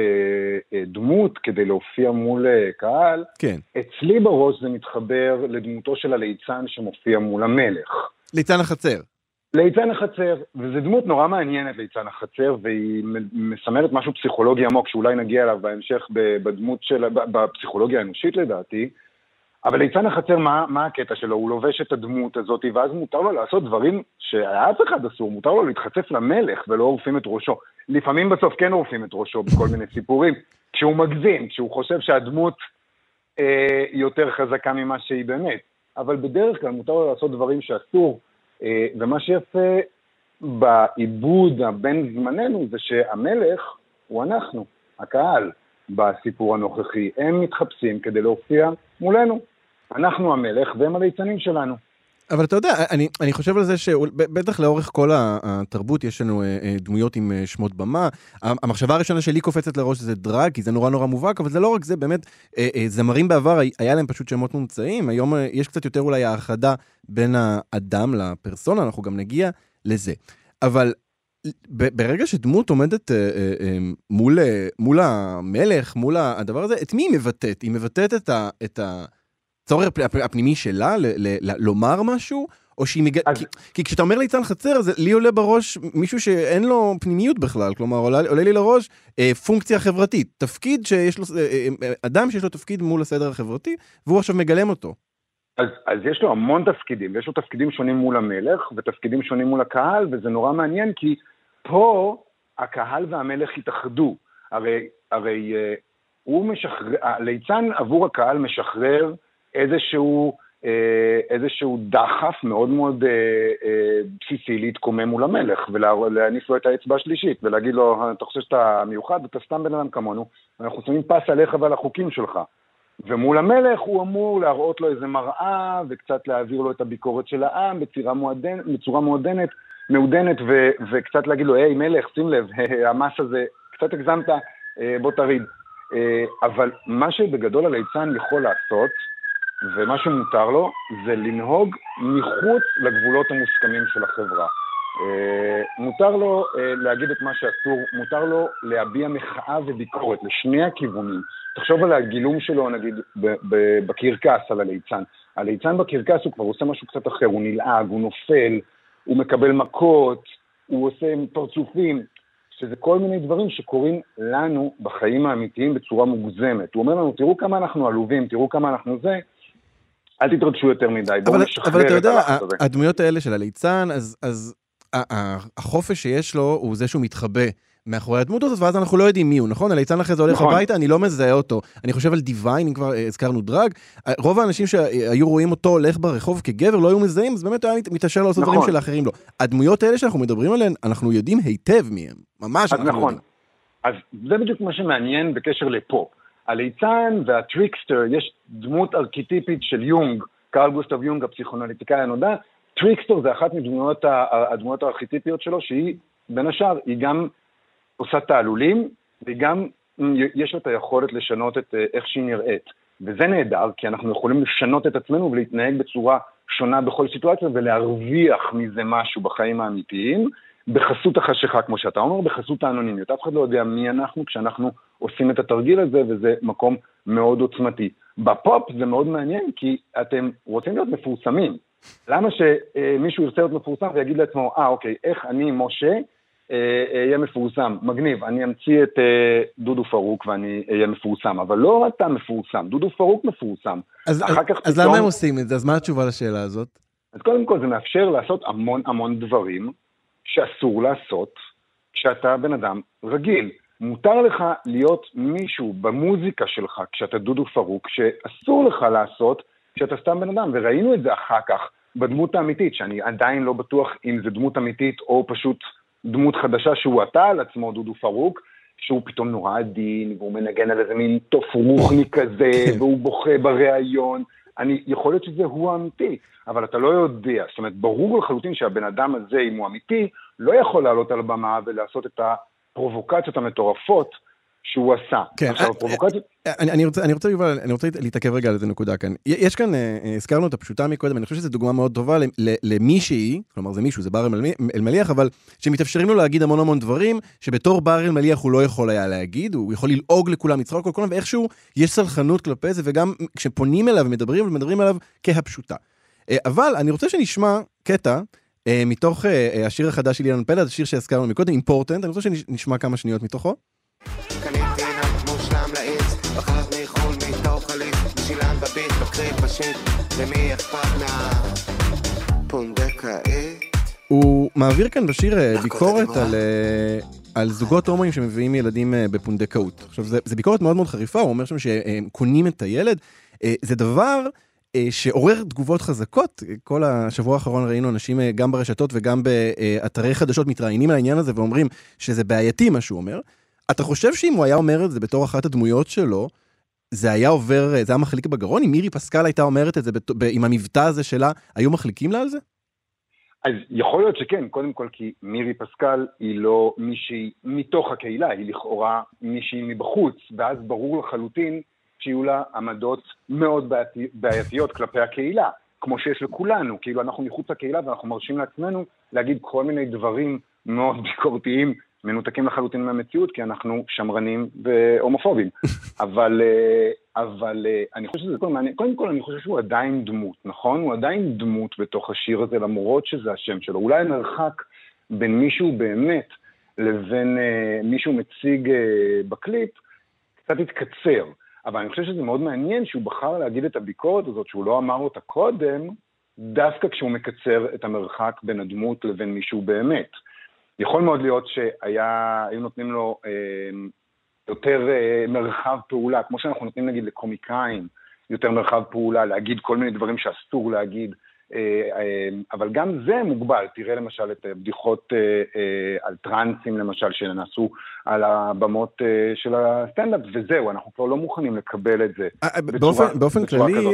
אה, דמות כדי להופיע מול אה, קהל. כן. אצלי בראש זה מתחבר לדמותו של הליצן שמופיע מול המלך. ליצן החצר. ליצן החצר, וזו דמות נורא מעניינת ליצן החצר, והיא מסמלת משהו פסיכולוגי עמוק שאולי נגיע אליו בהמשך בדמות של, בפסיכולוגיה האנושית לדעתי. אבל ליצן החצר, מה, מה הקטע שלו? הוא לובש את הדמות הזאת, ואז מותר לו לעשות דברים שאף אחד אסור, מותר לו להתחצף למלך ולא עורפים את ראשו. לפעמים בסוף כן עורפים את ראשו בכל מיני סיפורים, כשהוא מגזים, כשהוא חושב שהדמות אה, יותר חזקה ממה שהיא באמת. אבל בדרך כלל מותר לו לעשות דברים שאסור, אה, ומה שיפה בעיבוד הבין זמננו זה שהמלך הוא אנחנו, הקהל. בסיפור הנוכחי. הם מתחפשים כדי להופיע מולנו. אנחנו המלך והם הליצנים שלנו. אבל אתה יודע, אני, אני חושב על זה שבטח לאורך כל התרבות יש לנו אה, אה, דמויות עם אה, שמות במה. המחשבה הראשונה שלי קופצת לראש זה דרג, כי זה נורא נורא מובהק, אבל זה לא רק זה, באמת, זמרים בעבר היה להם פשוט שמות מומצאים, היום יש קצת יותר אולי האחדה בין האדם לפרסונה, אנחנו גם נגיע לזה. אבל ברגע שדמות עומדת מול, מול המלך, מול הדבר הזה, את מי היא מבטאת? היא מבטאת את, ה, את הצורך הפנימי שלה ל, ל, ל, לומר משהו? או שהיא מג... אז... כי, כי כשאתה אומר ליצן חצר, אז לי עולה בראש מישהו שאין לו פנימיות בכלל, כלומר, עולה, עולה לי לראש אה, פונקציה חברתית, תפקיד שיש לו, אה, אה, אה, אדם שיש לו תפקיד מול הסדר החברתי, והוא עכשיו מגלם אותו. אז, אז יש לו המון תפקידים, ויש לו תפקידים שונים מול המלך, ותפקידים שונים מול הקהל, וזה נורא מעניין, כי פה הקהל והמלך התאחדו. הרי, הרי uh, הוא משחרר, הליצן עבור הקהל משחרר איזשהו, uh, איזשהו דחף מאוד מאוד uh, uh, בסיסי להתקומם מול המלך ולהניף לו את האצבע השלישית ולהגיד לו, אתה חושב שאתה מיוחד, אתה סתם בן אדם כמונו, אנחנו שמים פס עליך ועל החוקים שלך. ומול המלך הוא אמור להראות לו איזה מראה וקצת להעביר לו את הביקורת של העם בצורה, מועדנ, בצורה מועדנת, מעודנת ו, וקצת להגיד לו, היי מלך, שים לב, המס הזה, קצת הגזמת, אה, בוא תריד. אה, אבל מה שבגדול הליצן יכול לעשות, ומה שמותר לו, זה לנהוג מחוץ לגבולות המוסכמים של החברה. אה, מותר לו אה, להגיד את מה שאסור, מותר לו להביע מחאה וביקורת לשני הכיוונים. תחשוב על הגילום שלו, נגיד, בקרקס על הליצן. הליצן בקרקס הוא כבר עושה משהו קצת אחר, הוא נלעג, הוא נופל, הוא מקבל מכות, הוא עושה פרצופים, שזה כל מיני דברים שקורים לנו בחיים האמיתיים בצורה מוגזמת. הוא אומר לנו, תראו כמה אנחנו עלובים, תראו כמה אנחנו זה, אל תתרגשו יותר מדי, בואו אבל, נשחרר אבל אתה את יודע, הלחץ הזה. הדמויות האלה של הליצן, אז, אז החופש שיש לו הוא זה שהוא מתחבא מאחורי הדמות הזאת, ואז אנחנו לא יודעים מי הוא, נכון? הליצן אחרי זה הולך נכון. הביתה, אני לא מזהה אותו. אני חושב על דיוויין, אם כבר אה, הזכרנו drag, רוב האנשים שהיו רואים אותו הולך ברחוב כגבר לא היו מזהים, אז באמת הוא היה מת- מתאפשר לעשות דברים נכון. שלאחרים לא. הדמויות האלה שאנחנו מדברים עליהן, אנחנו יודעים היטב מי הם. ממש אז אנחנו נכון. יודעים. אז זה בדיוק מה שמעניין בקשר לפופ. הליצן והטריקסטר, יש דמות ארכיטיפית של יונג, קרל גוסטב יונג, הפסיכואנליטיקאי הנודע, טריקסטר זה אחת מדמויות הדמויות הארכיטיפיות שלו, שהיא, בין השאר, היא גם עושה תעלולים, והיא גם, יש לה את היכולת לשנות את אה, איך שהיא נראית. וזה נהדר, כי אנחנו יכולים לשנות את עצמנו ולהתנהג בצורה שונה בכל סיטואציה ולהרוויח מזה משהו בחיים האמיתיים, בחסות החשיכה, כמו שאתה אומר, בחסות האנונימיות. אף אחד לא יודע מי אנחנו כשאנחנו עושים את התרגיל הזה, וזה מקום מאוד עוצמתי. בפופ זה מאוד מעניין, כי אתם רוצים להיות מפורסמים. למה שמישהו ירצה להיות מפורסם ויגיד לעצמו, אה, אוקיי, איך אני, משה, אה, אהיה מפורסם? מגניב, אני אמציא את אה, דודו פרוק ואני אהיה מפורסם. אבל לא אתה מפורסם, דודו פרוק מפורסם. אז, אז, כך אז פתאום- למה הם עושים את זה? אז מה התשובה לשאלה הזאת? אז קודם כל זה מאפשר לעשות המון המון דברים שאסור לעשות כשאתה בן אדם רגיל. מותר לך להיות מישהו במוזיקה שלך כשאתה דודו פרוק, שאסור לך לעשות כשאתה סתם בן אדם, וראינו את זה אחר כך בדמות האמיתית, שאני עדיין לא בטוח אם זה דמות אמיתית או פשוט דמות חדשה שהוא עטה על עצמו, דודו פרוק, שהוא פתאום נורא עדין, והוא מנגן על איזה מין תוף רוחני כזה, והוא בוכה בריאיון. אני, יכול להיות שזה הוא האמיתי, אבל אתה לא יודע. זאת אומרת, ברור לחלוטין שהבן אדם הזה, אם הוא אמיתי, לא יכול לעלות על הבמה ולעשות את הפרובוקציות המטורפות שהוא עשה. כן, עכשיו, אה, הפרובוקציות... אני, אני רוצה, אני רוצה, יובל, אני רוצה להתעכב רגע על איזה נקודה כאן. יש כאן, אה, אה, הזכרנו את הפשוטה מקודם, אני חושב שזו דוגמה מאוד טובה למישהי, כלומר זה מישהו, זה בר אלמלי- אלמליח, אבל שמתאפשרים לו להגיד המון המון דברים, שבתור בר אלמליח הוא לא יכול היה להגיד, הוא יכול ללעוג לכולם, לצחוק על כולם, ואיכשהו יש סלחנות כלפי זה, וגם כשפונים אליו ומדברים, מדברים עליו כהפשוטה. אה, אבל אני רוצה שנשמע קטע אה, מתוך אה, אה, השיר החדש של אילן פלד, השיר שהזכרנו מקודם, אימפורטנט, אני רוצה שנשמע כמה שניות מתוכו. קניתי נם מושלם לעץ, בחרת מחול מתוך הליך, בשילם בביט, בקריב בשיט, למי אכפת מהפונדקאית? הוא מעביר כאן בשיר אה, ביקורת על, אה, על זוגות הומואים שמביאים ילדים אה, בפונדקאות. עכשיו, זה ביקורת מאוד מאוד חריפה, הוא אומר שם שהם קונים את הילד. אה, זה דבר אה, שעורר תגובות חזקות. כל השבוע האחרון ראינו אנשים אה, גם ברשתות וגם באתרי חדשות מתראיינים על העניין הזה ואומרים שזה בעייתי מה שהוא אומר. אתה חושב שאם הוא היה אומר את זה בתור אחת הדמויות שלו, זה היה עובר, אה, זה היה מחליק בגרון? אם מירי פסקל הייתה אומרת את זה עם המבטא הזה שלה, היו מחליקים לה על זה? אז יכול להיות שכן, קודם כל כי מירי פסקל היא לא מישהי מתוך הקהילה, היא לכאורה מישהי מבחוץ, ואז ברור לחלוטין שיהיו לה עמדות מאוד בעייתי, בעייתיות כלפי הקהילה, כמו שיש לכולנו, כאילו אנחנו מחוץ לקהילה ואנחנו מרשים לעצמנו להגיד כל מיני דברים מאוד ביקורתיים, מנותקים לחלוטין מהמציאות, כי אנחנו שמרנים והומופובים. אבל, אה, אבל אה, אני חושב שזה כל מעניין. קודם כל, אני חושב שהוא עדיין דמות, נכון? הוא עדיין דמות בתוך השיר הזה, למרות שזה השם שלו. אולי המרחק בין מישהו באמת לבין אה, מישהו מציג אה, בקליפ קצת התקצר. אבל אני חושב שזה מאוד מעניין שהוא בחר להגיד את הביקורת הזאת, שהוא לא אמר אותה קודם, דווקא כשהוא מקצר את המרחק בין הדמות לבין מישהו באמת. יכול מאוד להיות שהיו נותנים לו אה, יותר אה, מרחב פעולה, כמו שאנחנו נותנים נגיד לקומיקאים יותר מרחב פעולה, להגיד כל מיני דברים שאסור להגיד, אה, אה, אבל גם זה מוגבל. תראה למשל את הבדיחות אה, אה, על טרנסים למשל, שנעשו על הבמות אה, של הסטנדאפ, וזהו, אנחנו כבר לא מוכנים לקבל את זה. אה, בצורה- באופן, כללי,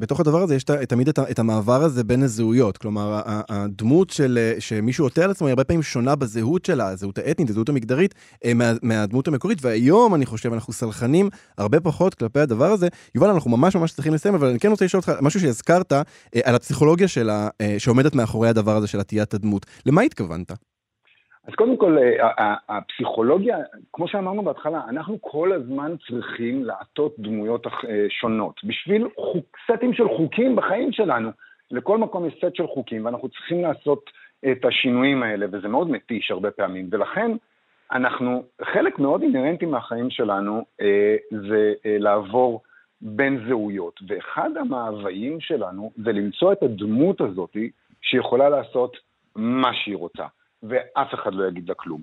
בתוך הדבר הזה יש תמיד את המעבר הזה בין הזהויות. כלומר, הדמות של, אה, שמישהו עוטה על עצמו היא הרבה פעמים שונה בזהות שלה, הזהות האתנית, הזהות המגדרית, אה, מה, מהדמות המקורית, והיום אני חושב אנחנו סלחנים הרבה פחות כלפי הדבר הזה. יובל, אנחנו ממש ממש צריכים לסיים, אבל אני כן רוצה לשאול אותך משהו שהזכרת אה, על הפסיכולוגיה שלה, אה, שעומדת מאחורי הדבר הזה של עטיית הדמות. למה התכוונת? אז קודם כל, אה, ה- ה- הפסיכולוגיה, כמו שאמרנו בהתחלה, אנחנו כל הזמן צריכים לעטות דמויות אה, שונות. בשביל חוק, סטים של חוקים בחיים שלנו. לכל מקום יש סט של חוקים, ואנחנו צריכים לעשות את השינויים האלה, וזה מאוד מתיש הרבה פעמים. ולכן, אנחנו, חלק מאוד אינהרנטי מהחיים שלנו אה, זה אה, לעבור בין זהויות. ואחד המאוויים שלנו זה למצוא את הדמות הזאת שיכולה לעשות מה שהיא רוצה. ואף אחד לא יגיד לה כלום.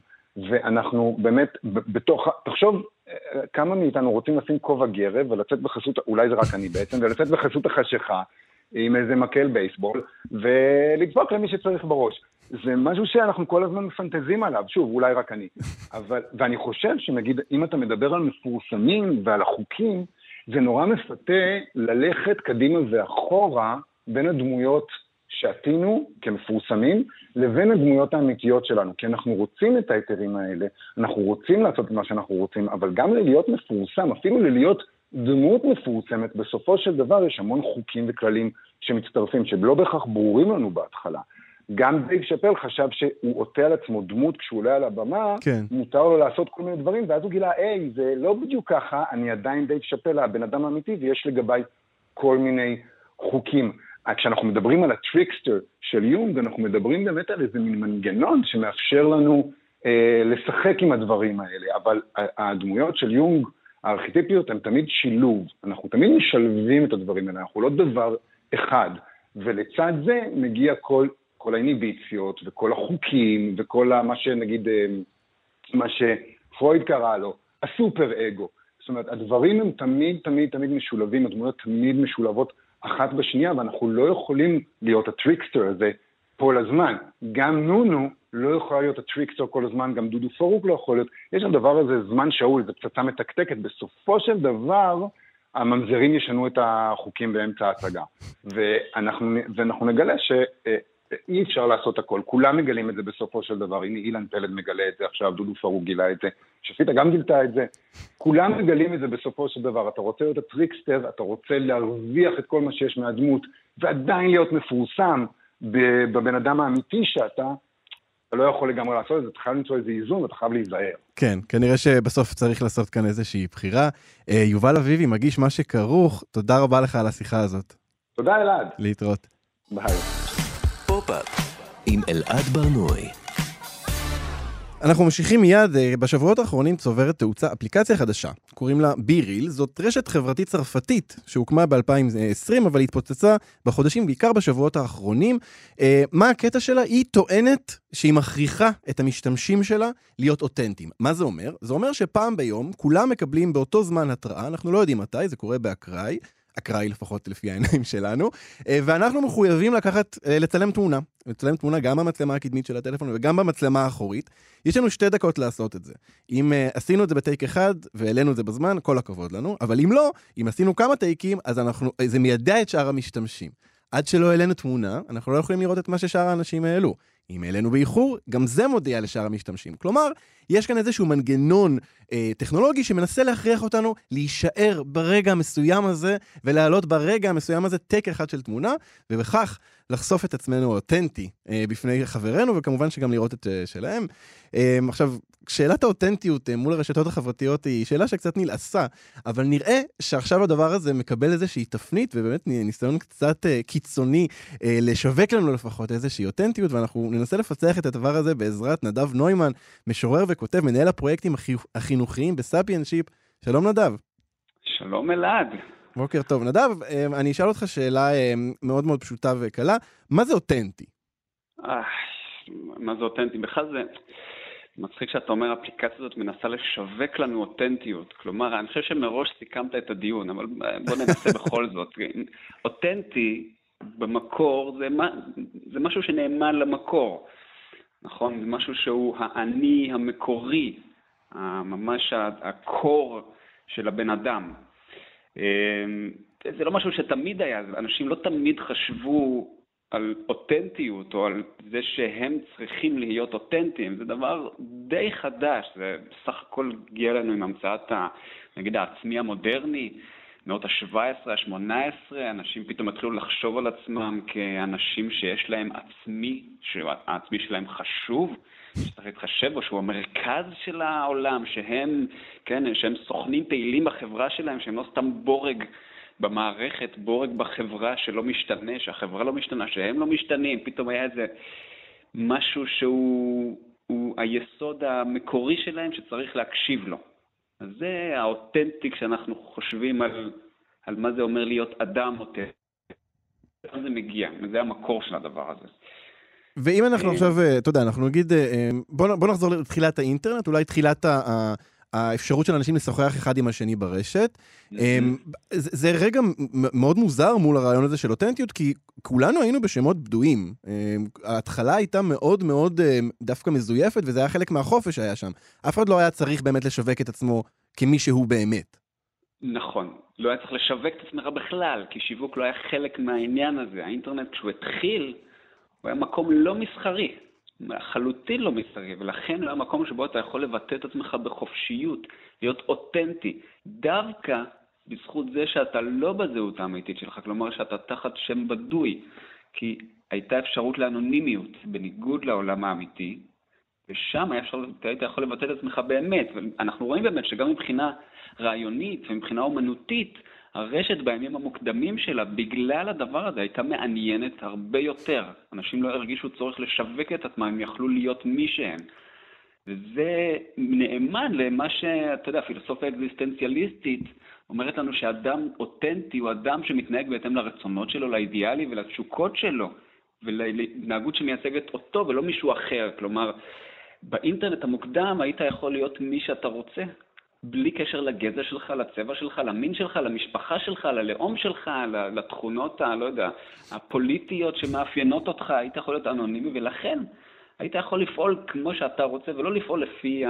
ואנחנו באמת, בתוך, תחשוב אה, כמה מאיתנו רוצים לשים כובע גרב ולצאת בחסות, אולי זה רק אני בעצם, ולצאת בחסות החשיכה עם איזה מקל בייסבול, ולדפוק למי שצריך בראש. זה משהו שאנחנו כל הזמן מפנטזים עליו, שוב, אולי רק אני. אבל, ואני חושב שנגיד, אם אתה מדבר על מפורסמים ועל החוקים, זה נורא מפתה ללכת קדימה ואחורה בין הדמויות שעטינו כמפורסמים לבין הדמויות האמיתיות שלנו, כי אנחנו רוצים את ההיתרים האלה, אנחנו רוצים לעשות את מה שאנחנו רוצים, אבל גם ללהיות מפורסם, אפילו ללהיות דמות מפורסמת, בסופו של דבר יש המון חוקים וכללים שמצטרפים, שלא בהכרח ברורים לנו בהתחלה. גם דייב שאפל חשב שהוא עוטה על עצמו דמות כשהוא עולה על הבמה, כן. מותר לו לעשות כל מיני דברים, ואז הוא גילה, היי, זה לא בדיוק ככה, אני עדיין דייב שאפל, הבן אדם האמיתי, ויש לגביי כל מיני חוקים. אה, כשאנחנו מדברים על הטריקסטר של יונג, אנחנו מדברים באמת על איזה מין מנגנון שמאפשר לנו אה, לשחק עם הדברים האלה, אבל הדמויות של יונג, הארכיטיפיות, הן תמיד שילוב. אנחנו תמיד משלבים את הדברים האלה, אנחנו לא דבר אחד. ולצד זה מגיע כל, כל האינהיביציות וכל החוקים וכל ה- מה שנגיד, אה, מה שפרויד קרא לו, הסופר אגו. זאת אומרת, הדברים הם תמיד, תמיד, תמיד משולבים, הדמויות תמיד משולבות אחת בשנייה, ואנחנו לא יכולים להיות הטריקסטר הזה כל הזמן. גם נונו לא יכולה להיות הטריקסטר כל הזמן, גם דודו פארוק לא יכול להיות. יש לדבר הזה זמן שאול, זו פצצה מתקתקת. בסופו של דבר, הממזרים ישנו את החוקים באמצע ההצגה. ואנחנו, ואנחנו נגלה שאי אפשר לעשות הכל. כולם מגלים את זה בסופו של דבר. הנה אילן פלד מגלה את זה עכשיו, דודו פארוק גילה את זה, שפיטה גם גילתה את זה. כולם מגלים את זה בסופו של דבר. אתה רוצה להיות הטריקסטר, אתה רוצה להרוויח את כל מה שיש מהדמות, ועדיין להיות מפורסם בבן אדם האמיתי שאתה, אתה לא יכול לגמרי לעשות את זה, אתה חייב למצוא איזה איזון ואתה חייב להיזהר. כן, כנראה שבסוף צריך לעשות כאן איזושהי בחירה. אה, יובל אביבי, מגיש מה שכרוך, תודה רבה לך על השיחה הזאת. תודה אלעד. להתראות. ביי. עם אלעד ברנועי. אנחנו ממשיכים מיד, אה, בשבועות האחרונים צוברת תאוצה אפליקציה חדשה, קוראים לה ביריל, זאת רשת חברתית צרפתית שהוקמה ב-2020, אבל התפוצצה בחודשים, בעיקר בשבועות האחרונים. אה, מה הקטע שלה? היא טוענת שהיא מכריחה את המשתמשים שלה להיות אותנטיים. מה זה אומר? זה אומר שפעם ביום כולם מקבלים באותו זמן התראה, אנחנו לא יודעים מתי, זה קורה באקראי. אקראי לפחות לפי העיניים שלנו, אה, ואנחנו מחויבים לקחת, אה, לצלם תמונה. לצלם תמונה גם במצלמה הקדמית של הטלפון וגם במצלמה האחורית. יש לנו שתי דקות לעשות את זה. אם uh, עשינו את זה בטייק אחד והעלינו את זה בזמן, כל הכבוד לנו, אבל אם לא, אם עשינו כמה טייקים, אז אנחנו, זה מיידע את שאר המשתמשים. עד שלא העלינו תמונה, אנחנו לא יכולים לראות את מה ששאר האנשים העלו. אם העלינו באיחור, גם זה מודיע לשאר המשתמשים. כלומר, יש כאן איזשהו מנגנון אה, טכנולוגי שמנסה להכריח אותנו להישאר ברגע המסוים הזה, ולהעלות ברגע המסוים הזה טק אחד של תמונה, ובכך לחשוף את עצמנו אותנטי אה, בפני חברינו, וכמובן שגם לראות את אה, שלהם. אה, עכשיו, שאלת האותנטיות אה, מול הרשתות החברתיות היא שאלה שקצת נלעסה, אבל נראה שעכשיו הדבר הזה מקבל איזושהי תפנית, ובאמת ניסיון קצת אה, קיצוני אה, לשווק לנו לפחות איזושהי אותנטיות, ואנחנו ננסה לפצח את הדבר הזה בעזרת נדב נוימן, משורר וכותב, מנהל הפרויקטים החי- החינוכיים בספיאנשיפ. שלום נדב. שלום אלעד. בוקר טוב. נדב, אני אשאל אותך שאלה מאוד מאוד פשוטה וקלה. מה זה אותנטי? מה זה אותנטי? בכלל זה מצחיק שאתה אומר, האפליקציה הזאת מנסה לשווק לנו אותנטיות. כלומר, אני חושב שמראש סיכמת את הדיון, אבל בוא ננסה בכל זאת. אותנטי במקור זה, מה, זה משהו שנאמן למקור, נכון? זה משהו שהוא האני המקורי, ממש הקור של הבן אדם. זה לא משהו שתמיד היה, אנשים לא תמיד חשבו על אותנטיות או על זה שהם צריכים להיות אותנטיים, זה דבר די חדש, זה בסך הכל הגיע לנו עם המצאת, ה, נגיד, העצמי המודרני, מאות ה-17, ה-18, אנשים פתאום התחילו לחשוב על עצמם כאנשים שיש להם עצמי, שהעצמי שלהם חשוב, שצריך להתחשב בו, שהוא המרכז של העולם, שהם, כן, שהם סוכנים פעילים בחברה שלהם, שהם לא סתם בורג במערכת, בורג בחברה שלא משתנה, שהחברה לא משתנה, שהם לא משתנים, פתאום היה איזה משהו שהוא הוא היסוד המקורי שלהם שצריך להקשיב לו. אז זה האותנטי כשאנחנו חושבים על, על מה זה אומר להיות אדם אותנטי. לאן זה מגיע, וזה המקור של הדבר הזה. ואם אנחנו עכשיו, אה, אתה יודע, אנחנו נגיד, אה, בוא, בוא נחזור לתחילת האינטרנט, אולי תחילת האפשרות של אנשים לשוחח אחד עם השני ברשת. אמ, זה רגע מאוד מוזר מול הרעיון הזה של אותנטיות, כי כולנו היינו בשמות בדויים. אמ, ההתחלה הייתה מאוד מאוד אמ, דווקא מזויפת, וזה היה חלק מהחופש שהיה שם. אף אחד לא היה צריך באמת לשווק את עצמו כמי שהוא באמת. נכון, לא היה צריך לשווק את עצמך בכלל, כי שיווק לא היה חלק מהעניין הזה. האינטרנט, כשהוא התחיל, הוא היה מקום לא מסחרי. לחלוטין לא מסחרי, ולכן הוא המקום שבו אתה יכול לבטא את עצמך בחופשיות, להיות אותנטי, דווקא בזכות זה שאתה לא בזהות האמיתית שלך, כלומר שאתה תחת שם בדוי, כי הייתה אפשרות לאנונימיות, בניגוד לעולם האמיתי, ושם אפשר, היית יכול לבטא את עצמך באמת, ואנחנו רואים באמת שגם מבחינה רעיונית ומבחינה אומנותית, הרשת בימים המוקדמים שלה, בגלל הדבר הזה, הייתה מעניינת הרבה יותר. אנשים לא הרגישו צורך לשווק את עצמם, הם יכלו להיות מי שהם. וזה נאמן למה שאתה יודע, הפילוסופיה האקזיסטנציאליסטית אומרת לנו שאדם אותנטי הוא אדם שמתנהג בהתאם לרצונות שלו, לאידיאלי ולתשוקות שלו, ולהתנהגות שמייצגת אותו ולא מישהו אחר. כלומר, באינטרנט המוקדם היית יכול להיות מי שאתה רוצה, בלי קשר לגזע שלך, לצבע שלך, למין שלך, למשפחה שלך, ללאום שלך, לתכונות, ה, לא יודע, הפוליטיות שמאפיינות אותך, היית יכול להיות אנונימי, ולכן היית יכול לפעול כמו שאתה רוצה, ולא לפעול לפי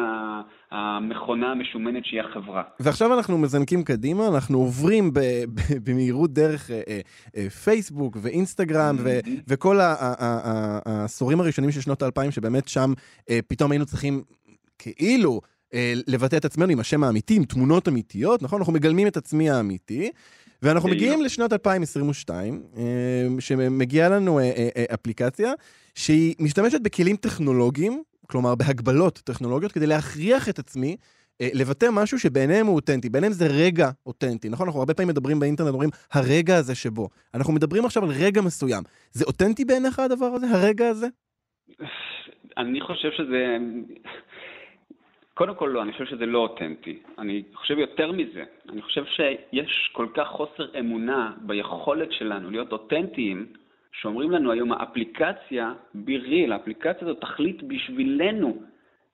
המכונה המשומנת שהיא החברה. ועכשיו אנחנו מזנקים קדימה, אנחנו עוברים במהירות דרך אה, אה, אה, פייסבוק ואינסטגרם, mm-hmm. וכל העשורים הראשונים של שנות האלפיים, שבאמת שם פתאום היינו צריכים כאילו... אה, לבטא את עצמנו עם השם האמיתי, עם תמונות אמיתיות, נכון? אנחנו מגלמים את עצמי האמיתי. ואנחנו מגיעים לשנת 2022, אה, שמגיעה לנו אה, אפליקציה שהיא משתמשת בכלים טכנולוגיים, כלומר בהגבלות טכנולוגיות, כדי להכריח את עצמי לבטא משהו שבעיניהם הוא אותנטי, בעיניהם זה רגע אותנטי, נכון? אנחנו הרבה פעמים מדברים באינטרנט, אומרים, הרגע הזה שבו. אנחנו מדברים עכשיו על רגע מסוים. זה אותנטי בעיניך הדבר הזה, הרגע הזה? אני חושב שזה... קודם כל לא, אני חושב שזה לא אותנטי. אני חושב יותר מזה, אני חושב שיש כל כך חוסר אמונה ביכולת שלנו להיות אותנטיים, שאומרים לנו היום האפליקציה, ביריל, האפליקציה הזאת תחליט בשבילנו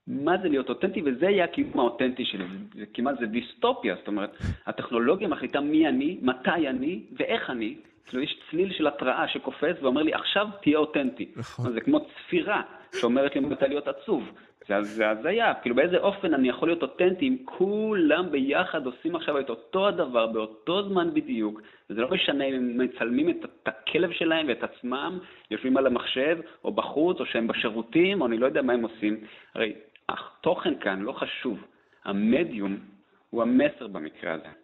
מה זה להיות אותנטי, וזה יהיה הקיום האותנטי שלי. זה כמעט, זה דיסטופיה, זאת אומרת, הטכנולוגיה מחליטה מי אני, מתי אני ואיך אני. כאילו יש צליל של התראה שקופץ ואומר לי, עכשיו תהיה אותנטי. נכון. זה כמו צפירה שאומרת לי מתי להיות עצוב. זה הזיה, כאילו באיזה אופן אני יכול להיות אותנטי אם כולם ביחד עושים עכשיו את אותו הדבר באותו זמן בדיוק, וזה לא משנה אם הם מצלמים את, את הכלב שלהם ואת עצמם, יושבים על המחשב, או בחוץ, או שהם בשירותים, או אני לא יודע מה הם עושים. הרי התוכן כאן לא חשוב, המדיום הוא המסר במקרה הזה.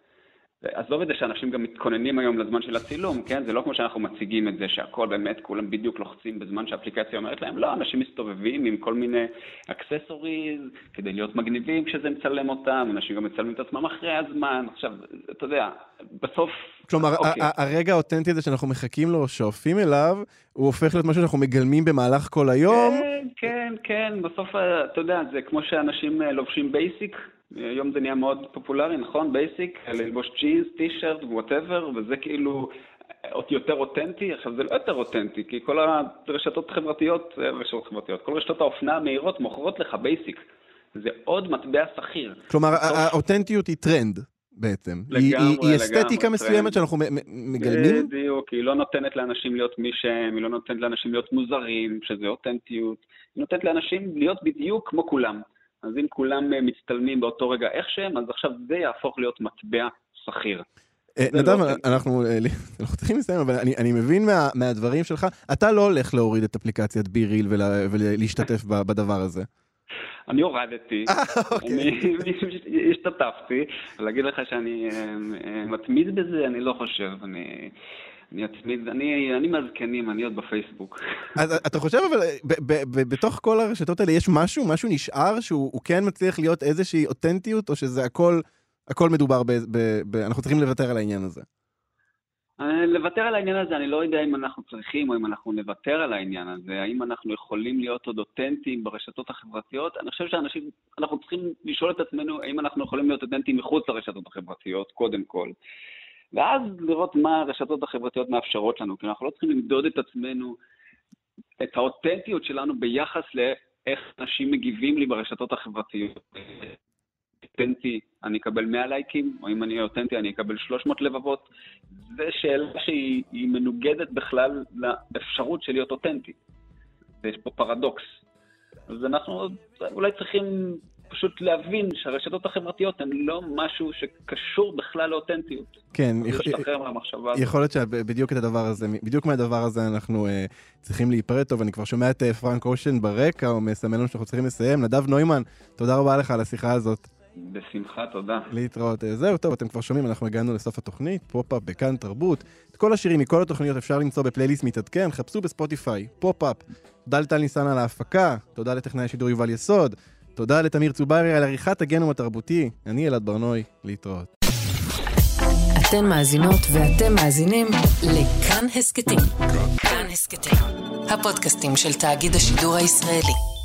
עזוב את זה שאנשים גם מתכוננים היום לזמן של הצילום, כן? זה לא כמו שאנחנו מציגים את זה שהכל באמת, כולם בדיוק לוחצים בזמן שהאפליקציה אומרת להם, לא, אנשים מסתובבים עם כל מיני accessories כדי להיות מגניבים כשזה מצלם אותם, אנשים גם מצלמים את עצמם אחרי הזמן, עכשיו, אתה יודע, בסוף... כלומר, אוקיי. הרגע האותנטי הזה שאנחנו מחכים לו, שואפים אליו, הוא הופך להיות משהו שאנחנו מגלמים במהלך כל היום. כן, כן, כן, בסוף, אתה יודע, זה כמו שאנשים אה, לובשים basic, היום זה נהיה מאוד פופולרי, נכון? basic, ללבוש ג'ינס, T-shirt, whatever, וזה כאילו יותר אותנטי. עכשיו, זה לא יותר אותנטי, כי כל הרשתות החברתיות, אה, רשתות חברתיות, כל רשתות האופנה המהירות מוכרות לך basic. זה עוד מטבע שכיר. כלומר, האותנטיות היא טרנד. בעצם. לגמרי, היא, היא, היא אסתטיקה מסוימת שאנחנו מגלמים? בדיוק, היא לא נותנת לאנשים להיות מי שהם, היא לא נותנת לאנשים להיות מוזרים, שזה אותנטיות. היא נותנת לאנשים להיות בדיוק כמו כולם. אז אם כולם אה, מצטלמים באותו רגע איך שהם, אז עכשיו זה יהפוך להיות מטבע שכיר. אה, נדב, לא אנחנו צריכים לסיים, אבל אני מבין מהדברים שלך, אתה לא הולך להוריד את אפליקציית בי ריל ולהשתתף בדבר הזה. אני הורדתי, אוקיי. אני השתתפתי, להגיד לך שאני מתמיד בזה, אני לא חושב, אני... אני אצמיד, אני, אני מהזקנים, אני עוד בפייסבוק. אז אתה חושב אבל, ב- ב- ב- בתוך כל הרשתות האלה יש משהו, משהו נשאר שהוא הוא כן מצליח להיות איזושהי אותנטיות, או שזה הכל, הכל מדובר ב... ב- ב- אנחנו צריכים לוותר על העניין הזה? אה, לוותר על העניין הזה, אני לא יודע אם אנחנו צריכים או אם אנחנו נוותר על העניין הזה, האם אנחנו יכולים להיות עוד אותנטיים ברשתות החברתיות. אני חושב שאנשים, אנחנו צריכים לשאול את עצמנו האם אנחנו יכולים להיות אותנטיים מחוץ לרשתות החברתיות, קודם כל. ואז לראות מה הרשתות החברתיות מאפשרות לנו, כי אנחנו לא צריכים למדוד את עצמנו, את האותנטיות שלנו ביחס לאיך אנשים מגיבים לי ברשתות החברתיות. אותנטי, אני אקבל 100 לייקים, או אם אני אהיה אותנטי, אני אקבל 300 לבבות. זו שאלה שהיא היא מנוגדת בכלל לאפשרות של להיות אותנטי. ויש פה פרדוקס. אז אנחנו אולי צריכים פשוט להבין שהרשתות החברתיות הן לא משהו שקשור בכלל לאותנטיות. כן, להשתחרר מהמחשבה הזאת. יכול להיות שבדיוק את הדבר הזה, בדיוק מהדבר הזה אנחנו אה, צריכים להיפרד טוב, אני כבר שומע את אה, פרנק אושן ברקע, הוא מסמן לנו שאנחנו צריכים לסיים. נדב נוימן, תודה רבה לך על השיחה הזאת. בשמחה, תודה. להתראות. אה, זהו, טוב, אתם כבר שומעים, אנחנו הגענו לסוף התוכנית, פופ-אפ בכאן תרבות. את כל השירים מכל התוכניות אפשר למצוא בפלייליסט מתעדכן, חפשו בספוטיפיי, פופ-אפ. תודה לטל ניסן על ההפקה, תודה לטכנאי השידור יובל יסוד, תודה לתמיר צוברי על עריכת הגנום התרבותי, אני אלעד ברנוי, להתראות. אתן מאזינות ואתם מאזינים לכאן הסכתים. כאן הסכתים, הפודקאסטים של תאגיד השידור הישראלי.